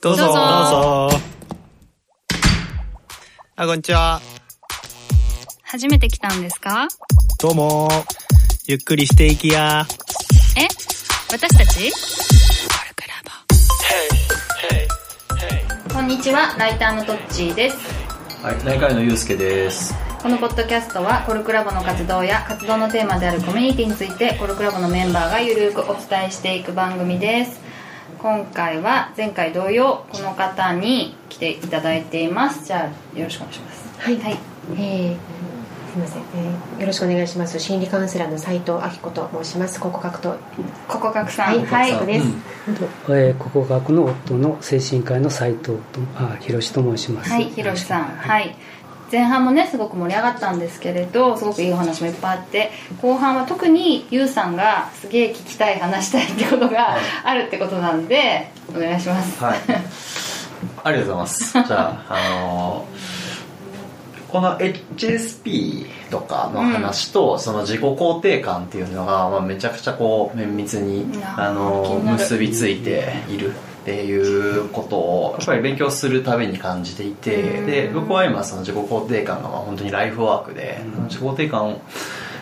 どうぞ。どうぞどうぞ。あ、こんにちは。初めて来たんですか？どうも。ゆっくりしていきや。え？私たち？こんにちは、ライターのトッチーです。はい、内科医のゆうすけです。このポッドキャストはコルクラボの活動や活動のテーマであるコミュニティについてコルクラボのメンバーがゆるくお伝えしていく番組です今回は前回同様この方に来ていただいています。じゃあよろしくお願いします。はい、はい、えーすみません、えーよろしくお願いします。心理カウンセラーの斉藤明子と申します。ここ格闘ここかくさはいんはい、そうです、えー、ここ学の夫の精神科医の斉藤とあ広志と申します。はい、ひろしさん、はい。前半もねすごく盛り上がったんですけれどすごくいいお話もいっぱいあって後半は特にゆうさんがすげえ聞きたい話したいってことがあるってことなんでお願いします。はい。ありがとうございます。じゃあ、あのーこの HSP とかの話と、その自己肯定感っていうのが、まあ、めちゃくちゃこう綿密にあのー結びついているっていうことをやっぱり勉強するたびに感じていてで僕は今その自己肯定感がまあ本当にライフワークで自己肯定感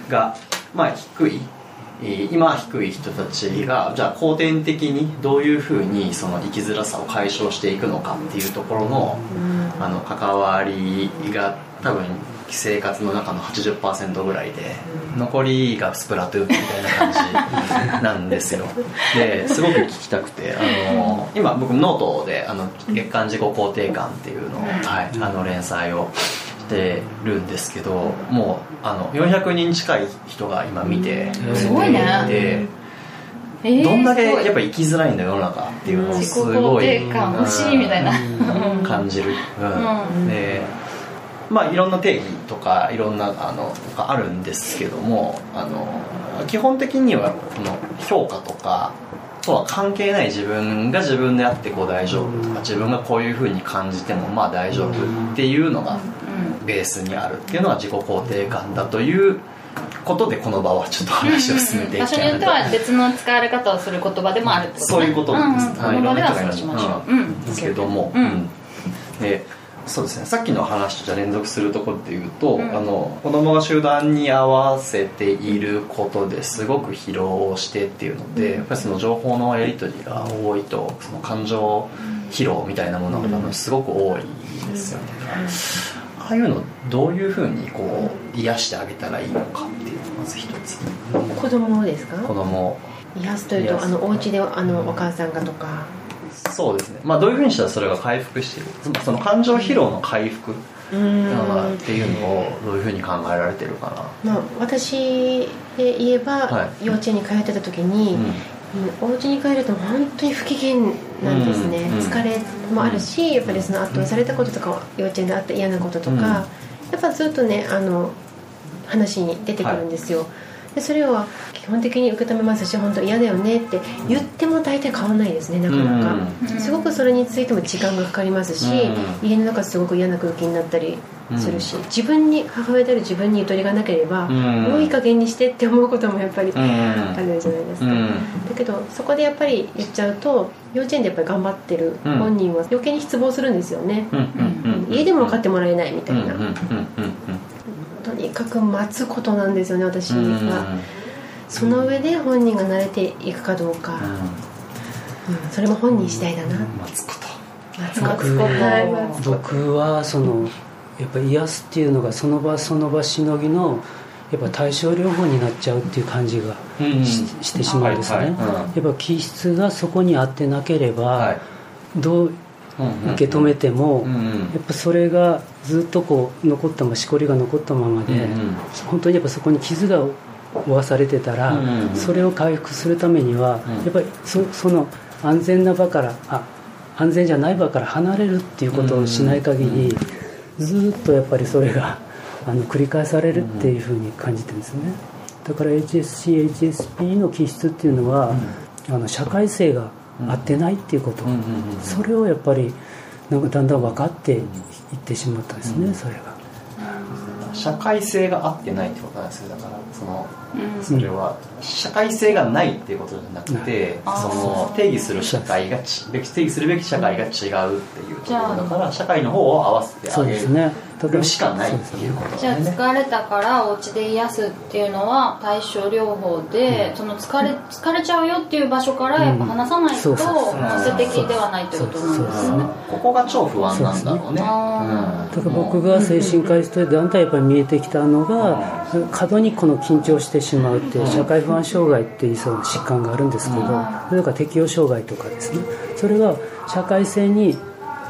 がまあ低いえー今低い人たちがじゃあ後天的にどういうふうにその生きづらさを解消していくのかっていうところのあの関わりが多分生活の中の80%ぐらいで残りがスプラトゥーンみたいな感じなんですよ。ですごく聞きたくてあの今僕ノートであの月間自己肯定感っていうのを、はい、あの連載をしてるんですけどもうあの400人近い人が今見てくれてすごいね。でえーどんだけやっぱ生きづらいんだ世の中っていうのをすごい肯定感欲しいみたいな。うん。感じる、うん。うん。でまあいろんな定義とかいろんなあのがあるんですけどもあの基本的にはこの評価とかとは関係ない自分が自分であってこう大丈夫とか自分がこういうふうに感じてもまあ大丈夫っていうのがベースにあるっていうのが自己肯定感だということでこの場はちょっと話を進めてい場所によってきたいなとは別の使われ方をする言葉でもあるってことね。そういうことです、んん。はい。この場ではそうしましょう。うん。ですけども、うん。でそうですね。さっきの話とじゃあ連続するところでいうと、うん。あの子供が集団に合わせていることですごく疲労してっていうので、やっぱりその情報のやり取りが多いとその感情疲労みたいなものが多分すごく多いですよね、ああいうのどういうふうにこう癒してあげたらいいのかっていうのがまず一つ。子供ですか？子供。癒すというとあのお家であのお母さんがとかそうですね、まあ、どういうふうにしたらそれが回復しているその感情疲労の回復っていうのをどういうふうに考えられてるかな、まあ、私で言えば、はい。幼稚園に通ってた時に、うん。うんお家に帰ると本当に不機嫌なんですね、うん。疲れもあるしやっぱりその圧倒されたこととか幼稚園であった嫌なこととか、うん。やっぱずっとねあの話に出てくるんですよ、でそれは基本的に受け止めますし本当嫌だよねって言っても大体変わらないですねなかなか、うん。すごくそれについても時間がかかりますし、うん。家の中すごく嫌な空気になったりするし、自分に母親である自分にゆとりがなければ、うん。もういい加減にしてって思うこともやっぱりうん。あるじゃないですか、うん。だけどそこでやっぱり言っちゃうと幼稚園でやっぱり頑張ってるうん。本人は余計に失望するんですよね、家でも分かってもらえないみたいな、とにかく待つことなんですよね私は、その上で本人が慣れていくかどうか、うん。それも本人次第だな、待つこと。待つこと。はい待つこと。僕はそのやっぱ癒すっていうのがその場その場しのぎのやっぱ対症療法になっちゃうっていう感じがし,、してしまうんですね、はいはい。うん。やっぱ気質がそこに合ってなければ、はい。どう受け止めても、うんうん。やっぱそれがずっとこう残ったまましこりが残ったままで、うんうん。本当にやっぱそこに傷が負わされてたら、うんうん。うんそれを回復するためには、うん。やっぱりそその安全な場からあ安全じゃない場から離れるっていうことをしない限り、ずっとやっぱりそれが あの繰り返されるっていうふうに感じてるんですね。だから HSC、HSP の気質っていうのは、あの社会性が合ってないっていうこと、うんうんうんそれをやっぱりなんかだんだん分かっていってしまったんですね、それが。な社会性が合ってないってことなんですよ。だからそのうんそれは社会性がないっていうことじゃなくて、その定義する社会がちべき定義するべき社会が違うっていうところだから社会の方を合わせてそあげうですね。るしかないっていうことじゃあ疲れたからお家で癒すっていうのは対症療法で、その疲れ疲れちゃうよっていう場所からやっぱ離さないとそうそうそう本質的ではないってことなんですよねここが超不安なんだろうね。あうん。だから僕が精神科医としてだんだんやっぱり見えてきたのが過度にこの緊張してしまうっていう社会不安障害っていうその疾患があるんですけどそれから適応障害とかですね。それが社会性に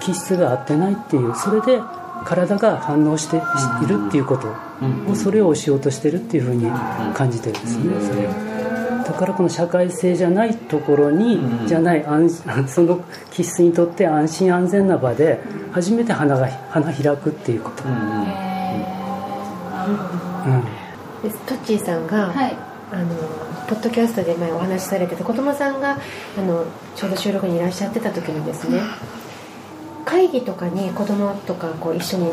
気質が合ってないっていうそれで体が反応しているっていうことをそれをしようとしてるっていうふうに感じてるんですね。それはだからこの社会性じゃないところに、じゃない安 その気質にとって安心安全な場で初めて花が花開くっていうこと、うん。うんうんでトッチーさんが、はい。あのポッドキャストで前お話しされてた子供さんがあのちょうど収録にいらっしゃってた時にですね会議とかに子供とかこう一緒に、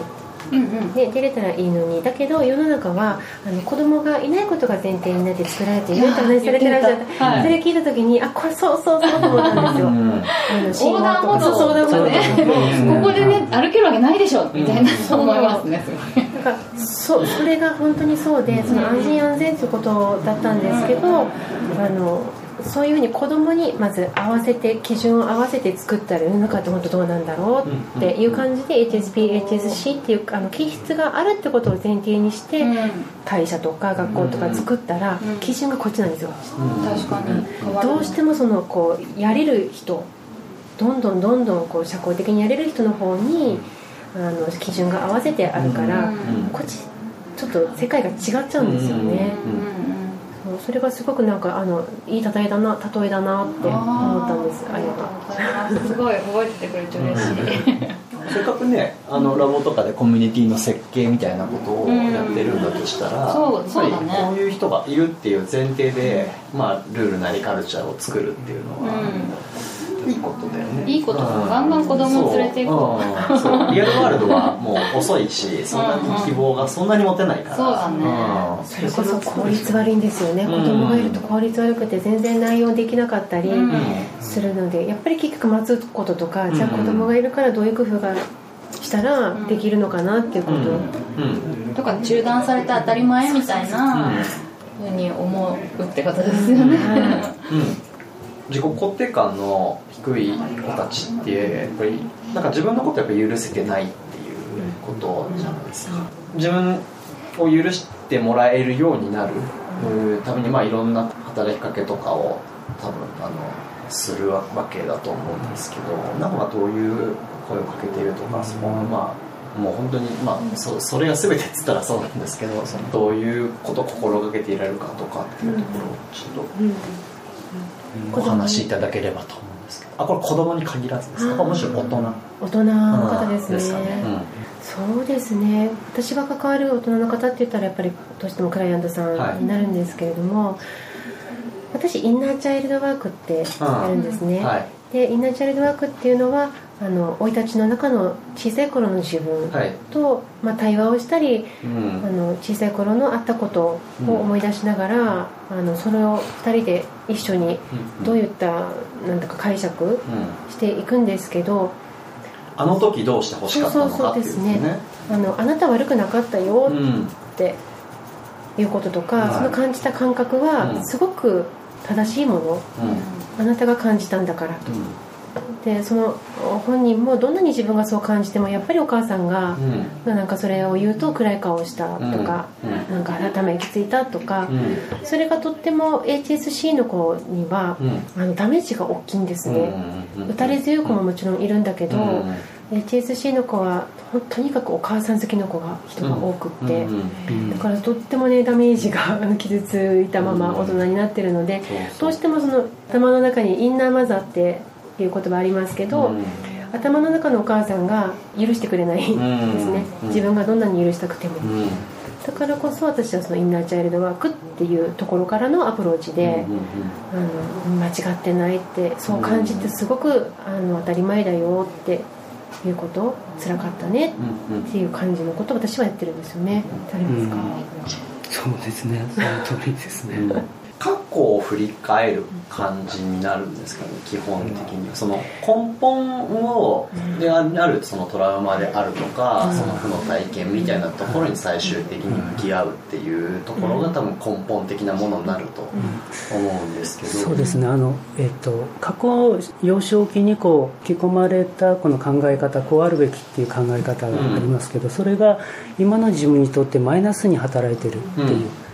うんうん。ね、出れたらいいのにだけど世の中はあの子供がいないことが前提になって作られているって話されてらっしゃった、はい。それ聞いた時にあこれそうそうそうと思ったんですよ、うん。あの横断歩道そうそう横断歩道ね。ここでね歩けるわけないでしょみたいなそう思いますねすごいかそうそれが本当にそうでその安心安全ということだったんですけどあのそういうふうに子供にまず合わせて基準を合わせて作ったら世の中って本当どうなんだろうっていう感じで HSP、HSC っていうあの気質があるってことを前提にしてうん会社とか学校とか作ったらうん。基準がこっちなんですよ。確かに。どうしてもそのこうやれる人どんどんどんどんこう社交的にやれる人の方にあの基準が合わせてあるからうん。こっちちょっと世界が違っちゃうんですよね。うんうんそうそれがすごくなんかあのいい例えだな例えだなって思ったんですありがとうございますすごい覚えててくれて嬉しい。せっかくねあのラボとかでコミュニティの設計みたいなことをやってるんだとしたら、そうそうだね。やっぱりこういう人がいるっていう前提で、まあ、ルールなりカルチャーを作るっていうのは、いいことだよね。いいことうんガンガン子供を連れて行こう。そう。リアルワールドはもう遅いしそんなに希望がそんなに持てないから。そうだね。うん。それこそ効率悪いんですよね。子供がいると効率悪くて全然内容できなかったりうん。するのでやっぱり結局待つこととかじゃあ子供がいるからどういう工夫がしたらできるのかなっていうこと。うん。うん。とか中断されて当たり前みたいなふうに思うってことですよね。うん。自己肯定感の低い子たちってやっぱりなんか自分のことやっぱ許せてないっていうことじゃないですか。自分を許してもらえるようになる。ためにまあいろんな働きかけとかを多分あのするわけだと思うんですけどなんかどういう声をかけているとかそこはまあもう本当にまあそそれが全てっつったらそうなんですけどそのどういうことを心がけていられるかとかっていうところをちょっと。お話しいただければと思うんですけどあこれ子供に限らずですか？むしろ大人。大人の方ですね,、かね、そうですね。私が関わる大人の方って言ったらやっぱりどうしてもクライアントさんになるんですけれども、私インナーチャイルドワークってやるんですね、うん。はい。でインナーチャイルドワークっていうのはあの生い立ちの中の小さい頃の自分はい。と、まあ、対話をしたりうん。あの小さい頃のあったことを思い出しながら、あのそれを2人で一緒にどういったなんだか解釈うん。していくんですけどあの時どうして欲しかったのかっていうそうそうそうですね。あのあなた悪くなかったようん。っていうこととか、はい。その感じた感覚うん。はすごく正しいもの、うん。あなたが感じたんだからとでその本人もどんなに自分がそう感じてもやっぱりお母さんがう、ん。なんかそれを言うと暗い顔したとか、うん。なんか頭行き着いたとか、うん。それがとっても HSC の子には、うん。あのダメージが大きいんですね、うん打たれ強い子ももちろんいるんだけど、うん HSC の子はとにかくお母さん好きの子が人が多くって、うんうんだからとってもねダメージが傷ついたまま大人になってるので、どうしてもその頭の中にインナーマザーっていう言葉ありますけど、うん。頭の中のお母さんが許してくれないん。ですね、うん。自分がどんなに許したくても、うん。だからこそ私はそのインナーチャイルドワークっていうところからのアプローチで、あの間違ってないってそう感じてすごくあの当たり前だよっていうこと辛かったねっていう感じのことを私はやってるんですよね。誰ですか、そうですね。その通りですね、過去を振り返る感じになるんですかね基本的に。はその根本をであるそのトラウマであるとか、その負の体験みたいなところに最終的に向き合うっていうところが多分根本的なものになると思うんですけど、そうですね。あの、えっと過去幼少期にこう吹き込まれたこの考え方こうあるべきっていう考え方がありますけど、それが今の自分にとってマイナスに働いてるっていう、うん。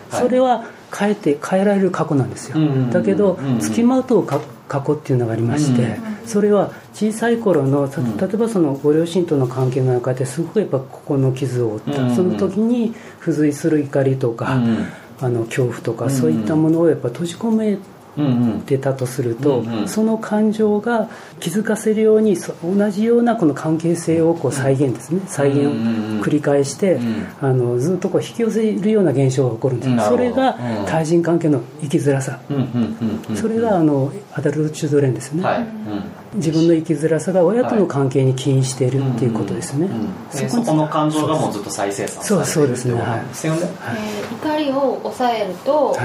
はい。それは変えて変えられる過去なんですよ、だけど付きまとうか過去っていうのがありまして、それは小さい頃の例えばそのご両親との関係の中ですごくやっぱ心の傷を負った、その時に付随する怒りとか、うんあの恐怖とか、そういったものをやっぱ閉じ込めうんうん。てたとすると、うんうん。その感情が気づかせるようにそ同じようなこの関係性をこう再現ですね。再現を繰り返して、うんあのずっとこう引き寄せるような現象が起こるんです、それがうん。対人関係の生きづらさ、うんうんうんうん。それがあのアダルト・チュードレンですよね、はい、自分の生きづらさが親との関係に起因しているっていうことですね、うんうんでそこの感情がもうずっと再生産そうされてるそうですね。ってことなんです。よねえー怒りを抑えると、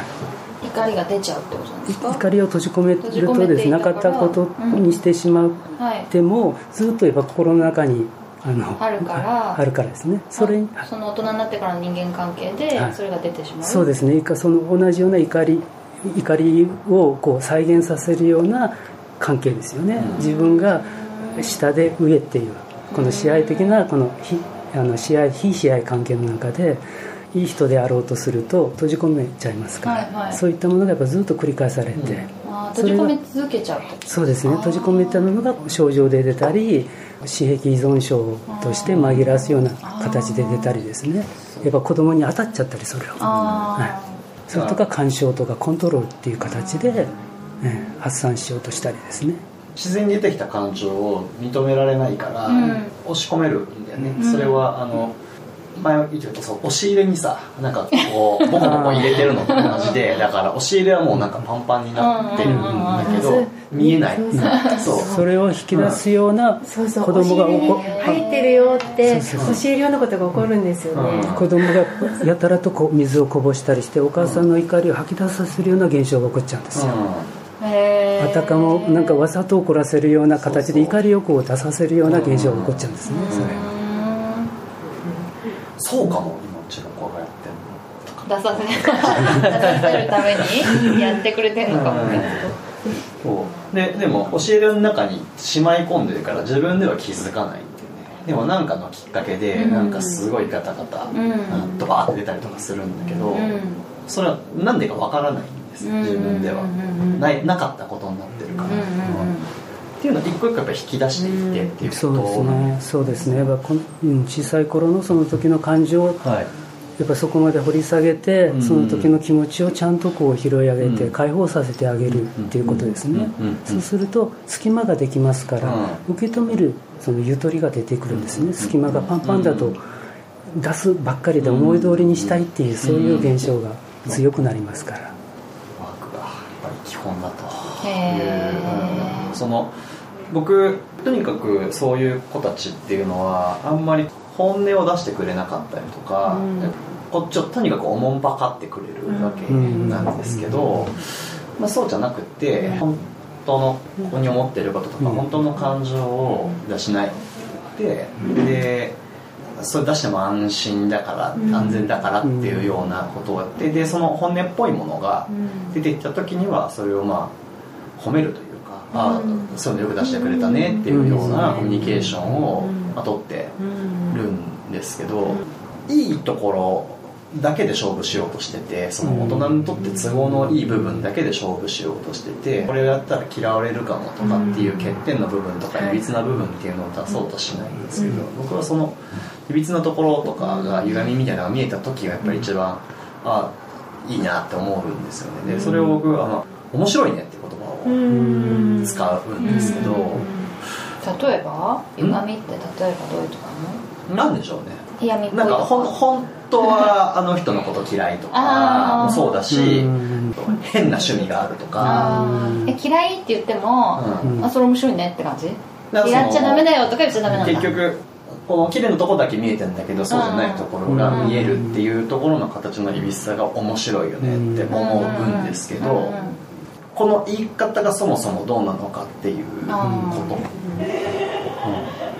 怒りが出ちゃうってことなんですか？怒りを閉じ込めるとですなていたかったことにしてしまうはい。でもずっとやっぱ心の中にあのあるからあるからですね。それその大人になってからの人間関係ではい。それが出てしまう、そうですね。かその同じような怒り怒りをこう再現させるような関係ですよね、自分が下で上っていうこの支配的なこの非あの支配非支配関係の中でいい人であろうとすると閉じ込めちゃいますから、はいはい。そういったものがやっぱずっと繰り返されて、あー閉じ込め続けちゃうそうですね。閉じ込めたものが症状で出たり刺激依存症として紛らわすような形で出たりですね。やっぱ子供に当たっちゃったりそれをあそれとか干渉とかコントロールっていう形で、えー発散しようとしたりですね。自然に出てきた感情を認められないから、うん。押し込めるんだよね、うん。それはあの前言ってたそう押し入れにさなんかこうボコボコ入れてるのと同じでだから押し入れはもうなんかパンパンになってるんだけどうん見えない。そう。それを引き出すような子供が入ってるよってそうそう教えるようなことが起こるんですよね、うん。子供がやたらとこう水をこぼしたりしてお母さんの怒りを吐き出させるような現象が起こっちゃうんですよ、あたかもなんかわざと怒らせるような形で怒りをこう出させるような現象が起こっちゃうんですねそれうそうかも今うちの子がやってるの。出させ出させるためにやってくれてんのかもね。そう。ででも教える中にしまい込んでるから自分では気づかないんだよね。でも何かのきっかけでうん。なんかすごいガタガタ、ドバーって出たりとかするんだけど、うん。それは何でかわからないんですうん。自分では。ないなかったことになってるから、っていうのを一個一個やっぱ引き出していってっていうことそうですね。そうですね。やっぱ小さい頃のその時の感情をはい。やっぱそこまで掘り下げて、うん。その時の気持ちをちゃんとこう拾い上げて、うん。解放させてあげるっていうことですね、そうすると隙間ができますから、受け止めるそのゆとりが出てくるんですね、隙間がパンパンだと出すばっかりで思い通りにしたいっていう、そういう現象が強くなりますから、ワークがやっぱり基本だとへいう、その僕とにかくそういう子たちっていうのはあんまり本音を出してくれなかったりとか、こっちをとにかくおもんぱかってくれるわけなんですけど、まあ、そうじゃなくて本当のここに思ってることとか、うん。本当の感情を出しないって言ってでそれ出しても安心だから、安全だからっていうようなことをやってでその本音っぽいものが出てきた時にはそれをまあ褒めるというか、ああそういうのよく出してくれたねっていうようなコミュニケーションをまあ取ってるんですけどいいところだけで勝負しようとしててその大人にとって都合のいい部分だけで勝負しようとしててこれをやったら嫌われるかもとかっていう欠点の部分とかい。びつな部分っていうのを出そうとしないんですけど僕はそのいびつなところとかが歪みみたいなのが見えた時がやっぱり一番あいいなって思うんですよね。でそれを僕はあの面白いねって使うんですけど。例えば？歪みって例えばどういうとこなんでしょうね。なの闇っぽいなんかほん本当はあの人のこと嫌いとかもそうだしうん。変な趣味があるとか。え嫌いって言っても、うん。あそれ面白いねって感じ？やっちゃダメだよとか言っちゃダメなんだ。結局この綺麗なとこだけ見えてんだけどそうじゃないところが見えるっていうところの形のいびしさが面白いよねって思うんですけどこの言い方がそもそもどうなのかっていうこと、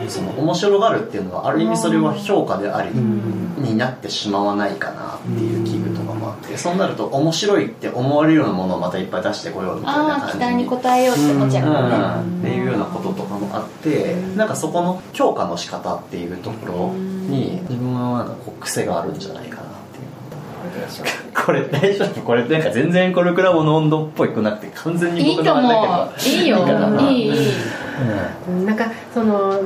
うん、その面白がるっていうのはある意味それは評価でありになってしまわないかなっていう危惧とかもあってそうなると面白いって思われるようなものをまたいっぱい出してこようみたいな感じ期待に応えようって思っちゃうからね。うん。っていうようなこととかもあってなんかそこの評価の仕方っていうところに自分はなんかこう癖があるんじゃないか これ大丈夫？これなんか全然コルクラボの温度っぽくなくて完全にいいと僕のあれだ思うけど。いいよいいいいいい。うん。なんかその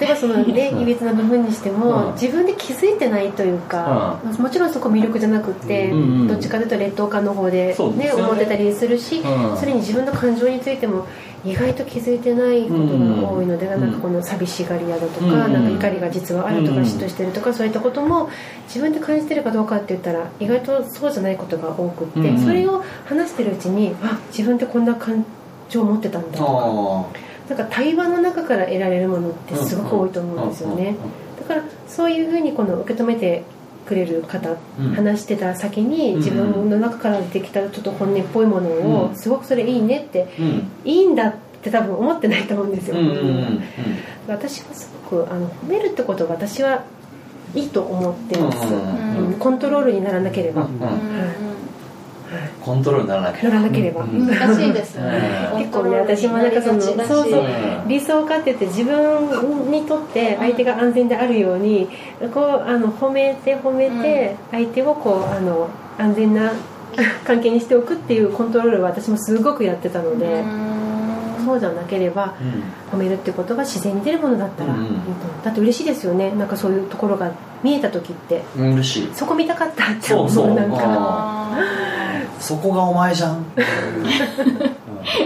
例えばそのねいびつな部分にしても、うん。自分で気づいてないというか、もちろんそこ魅力じゃなくって、どっちかというと劣等感の方で,、ね。思ってたりするし、うん。それに自分の感情についても意外と気づいてないことが多いので、うん。なんかこの寂しがり屋だとか,、うん。なんか怒りが実はあるとか、うん。嫉妬してるとかそういったことも自分で感じてるかどうかって言ったら意外とそうじゃないことが多くって、うん。それを話してるうちにあ自分ってこんな感情を持ってたんだとか。あなんか対話の中から得られるものってすごく多いと思うんですよね。だからそういうふうにこの受け止めてくれる方、うん。話してた先に自分の中から出てきたちょっと本音っぽいものをうん。すごくそれいいねってうん。いいんだって多分思ってないと思うんですよ、私はすごくあの褒めるってことが私はいいと思ってます、コントロールにならなければ、うんうんうんコントロールにならなきゃならなければ、うん。難しいですよね。うん。結構ね私もなんかそのそうそううん理想化って言って自分にとって相手が安全であるようにこうあの褒めて褒めて相手をこうあの安全な 関係にしておくっていうコントロールは私もすごくやってたのでそうじゃなければ褒めるってことが自然に出るものだったらいいと思う。だって嬉しいですよね。なんかそういうところが見えた時って。うん。嬉しい。そこ見たかったって思うそうそう。なんか。あそこがお前じゃんっていう。うん。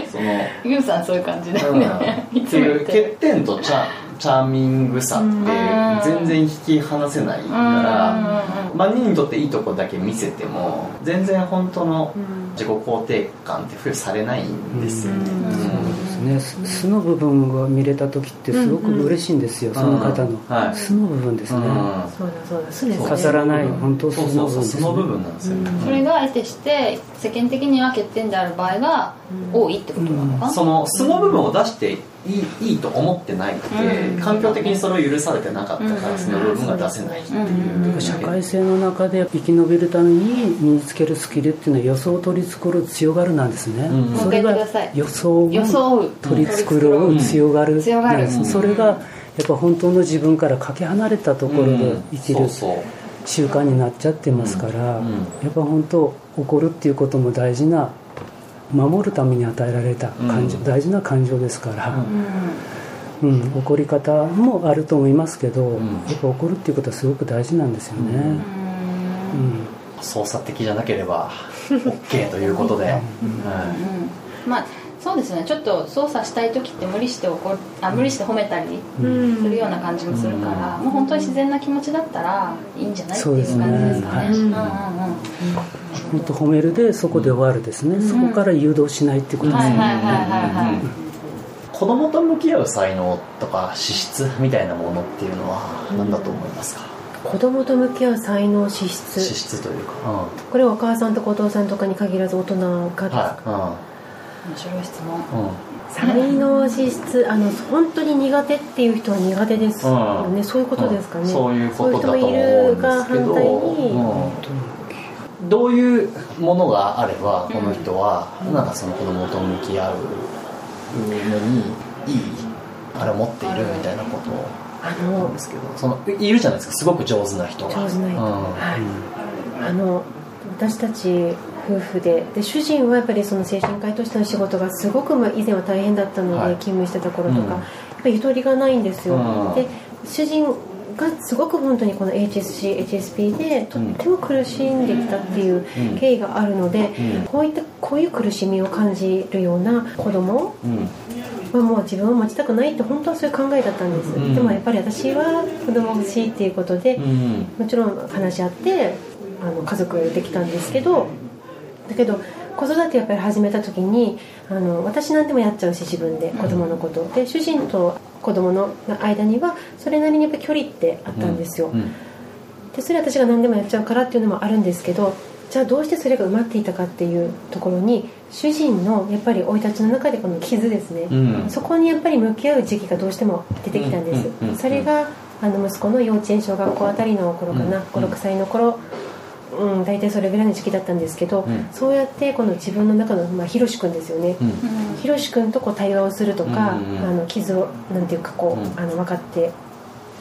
そのーユウさんそういう感じだようん。っていう欠点とチャチャーミングさって全然引き離せないから万人にとっていいとこだけ見せても全然本当の自己肯定感って付与されないんですよね。そうですね。素の部分が見れた時ってすごく嬉しいんですよ、その方の、うんはい。素の部分ですね、うん。そうだそうだ。そうですね。飾らない本当そう素の部分です、ね、そうそうその部分なんですよそれが得てして世間的には欠点である場合が多いってことなのかな。その素の部分を出していいいいと思ってないってうん。環境的にそれを許されてなかったからうん素の部分が出せないっていううん。社会性の中で生き延びるために身につけるスキルっていうのは予想を取り繕う強がるなんですね、うんそれが予想を取り繕う強がる強がる。なんですそれがやっぱ本当の自分からかけ離れたところで生きる習慣になっちゃってますから、うん。やっぱ本当怒るっていうことも大事な守るために与えられた感情、うん。大事な感情ですから、ううん。怒り方もあると思いますけど、ん。やっぱ怒るっていうことはすごく大事なんですよね、うん。操作的じゃなければ OK ということで、はい。まあそうですね。ちょっと操作したい時って無理して怒るあ無理して褒めたりうん。するような感じもするから、もう本当に自然な気持ちだったらいいんじゃないっていうそうですね。感じですかねはいうんうんうん本当褒めるでそこで終わるですね、そこから誘導しないっていうことですね、はいはいはいはいはい。子供と向き合う才能とか資質みたいなものっていうのは何だと思いますか、子供と向き合う才能資質。資質というか、これはお母さんとかお父さんとかに限らず大人がうん、ですか、は面白い質問。い、うん。才能資質。あの本当に苦手っていう人は苦手ですよね、うん。そういうことですかね、そういうことだと思そういう人もいるがうんですけど、反対に、うんどういうものがあればこの人はなんかその子供と向き合うのにいいあれを持っているみたいなことを。あなんのですけどそのいるじゃないですか。すごく上手な人が。上手な人、うん。はい。あの私たち夫婦でで主人はやっぱりその精神科医としての仕事がすごくまあ以前は大変だったので、はい。勤務してた頃とか、うん。やっぱりゆとりがないんですよ、うん。で主人がすごく本当にこの HSC、HSP でとっても苦しんできたっていううん。経緯があるので、うん。こういったこういう苦しみを感じるような子供うん。はもう自分を持ちたくないって本当はそういう考えだったんです、うん。でもやっぱり私は子供欲しいっていうことで、うん。もちろん話し合ってあの家族できたんですけどだけど子育てやっぱり始めた時にあの私なんでもやっちゃうし自分で子供のこと、で主人と子供の間にはそれなりにやっぱ距離ってあったんですよ、うんでそれは私が何でもやっちゃうからっていうのもあるんですけどじゃあどうしてそれが埋まっていたかっていうところに主人のやっぱり生い立ちの中でこの傷ですね、うん。そこにやっぱり向き合う時期がどうしても出てきたんです、うんうんうんうん。それがあの息子の幼稚園小学校あたりの頃かな、うん56歳の頃うん、大体それぐらいの時期だったんですけど、うん。そうやってこの自分の中の、まあ、ひろし君ですよね、うん。ひろし君とこう対話をするとか、うんうんうん。あの傷をなんていうかこう、うん。あの分かって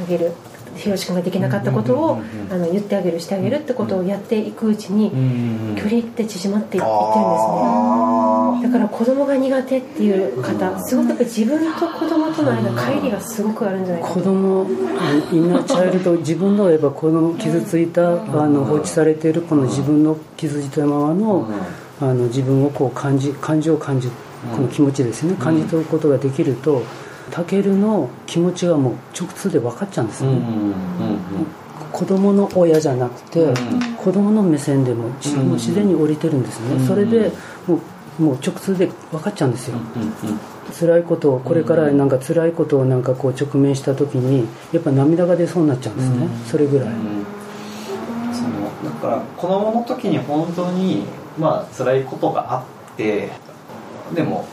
あげるひろし君ができなかったことを、うんうんうんうんあの言ってあげるしてあげるってことをやっていくうちに、うん距離って縮まっていってるんですね。だから子供が苦手っていう方すごくやっぱり自分と子供との間乖離がすごくあるんじゃないかな子供インナーチャイルド 自分のやっぱこの傷ついたあの放置されているこの自分の傷ついたままのあの自分をこう感じ感情を感じこの気持ちですね。感じ取ることができるとタケルの気持ちがもう直通で分かっちゃうんですね、うんうんうん子供の親じゃなくて、うん。子供の目線でもも自然に降りてるんですね、うんそれでもうもう直通で分かっちゃうんですよ、うんうん辛いことをこれからなんか辛いことをなんかこう直面した時にやっぱ涙が出そうになっちゃうんですね、うんそれぐらい、そのだから子供の時に本当にまあ辛いことがあってでも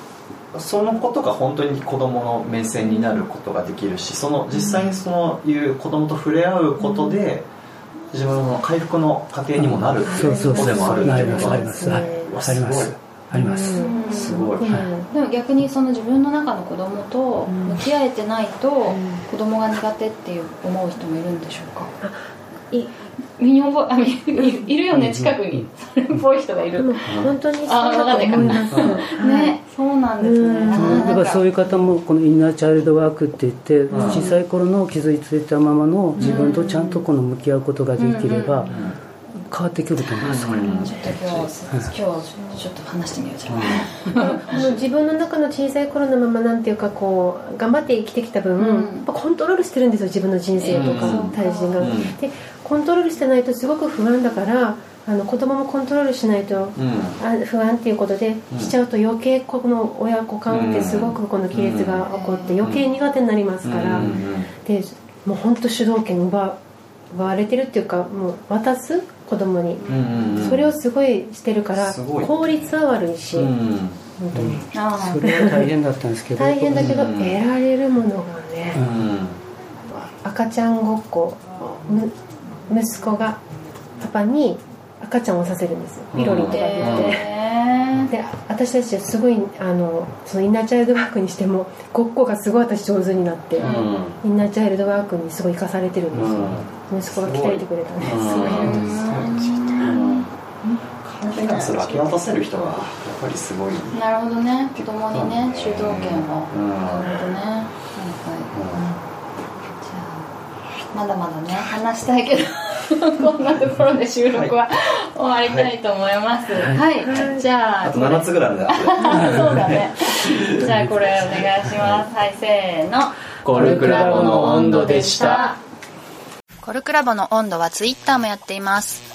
そのことが本当に子供の目線になることができるしその実際にそのいう子供と触れ合うことで自分の回復の過程にもなるっていそうことでもあるっていうことあります。はい。あります。あります、うん。すごい、うん。でも逆にその自分の中の子供と向き合えてないと子供が苦手っていう思う人もいるんでしょうか？い身に覚えあいいるよね近くに。それっぽい人がいる。本当にそうだと思います。ねそうなんですね。だからそういう方もこのインナーチャイルドワークって言ってん。小さい頃の傷ついたままの自分とちゃんとこの向き合うことができれば変わってくると思います。これちょっと今日今日ちょっと話してみようじゃああの自分の中の小さい頃のままなんていうかこう頑張って生きてきた分、うん。コントロールしてるんですよ自分の人生とか、うん。対人が、うん。でコントロールしてないとすごく不安だからあの子供もコントロールしないと、不安っていうことでうん。しちゃうと余計この親子間ってすごくこの亀裂が起こって余計苦手になりますから、うん。でもう本当主導権奪奪われてるっていうかもう渡す子供に、それをすごいしてるから効率は悪いし、それは大変だったんですけど大変だけどうん。得られるものがね、うん。赤ちゃんごっこむ息子がパパに赤ちゃんをさせるんですよ。ピロリンとかって言って、へで私たちはすごいあのそのインナーチャイルドワークにしてもごっこがすごい私上手になって、うん。インナーチャイルドワークにすごい生かされてるんですよ、息子が鍛えてくれたん。ですすごい体がそれ明け渡せる人がやっぱりすごい、ーなるほどね。子供にね主導権を。うん。なるほどね。はいはいまだまだね話したいけど こんなところで収録は終わりたいと思います。はい、じゃああと7つぐらいあるんだ そうだね。じゃあこれお願いします。はいせーの。コルクラボの温度でした。コルクラボの温度はツイッターもやっています